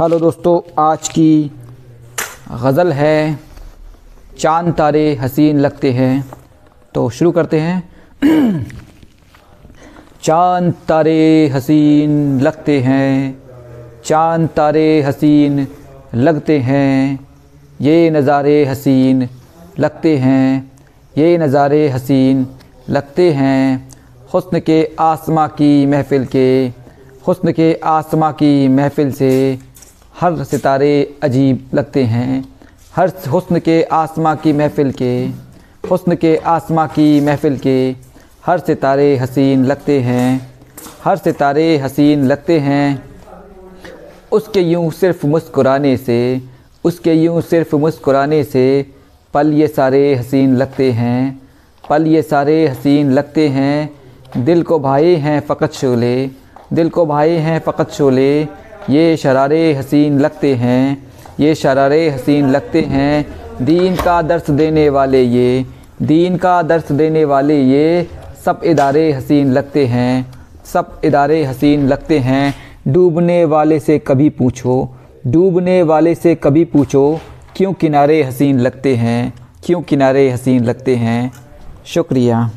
Hello दोस्तों, आज की गज़ल है, चाँद तारे हसीन लगते हैं। तो शुरू करते हैं। चाँद तारे हसीन लगते हैं, चाँद तारे हसीन लगते हैं, ये नज़ारे हसीन लगते हैं, ये नज़ारे हसीन लगते हैं। हुस्न के आसमां की महफ़िल के, हुस्न के आसमां की महफ़िल से हर सितारे अजीब लगते हैं। हर हुस्न के आसमां की महफ़िल के, हुस्न के आसमां की महफ़िल के हर सितारे हसीन लगते हैं। हर सितारे हसीन लगते हैं। उसके यूँ सिर्फ़ मुस्कुराने से, उसके यूँ सिर्फ़ मुस्कुराने से पल ये सारे हसीन लगते हैं। पल ये सारे हसीन लगते हैं। दिल को भाए हैं फ़कत शोले, दिल को भाए हैं फ़कत शोले ये शरारे हसीन लगते हैं, ये शरारे हसीन लगते हैं। दीन का दर्स देने वाले ये, दीन का दर्स देने वाले ये सब इदारे हसीन लगते हैं, सब इदारे हसीन लगते हैं। डूबने वाले से कभी पूछो, डूबने वाले से कभी पूछो, क्यों किनारे हसीन लगते हैं, क्यों किनारे हसीन लगते हैं। शुक्रिया।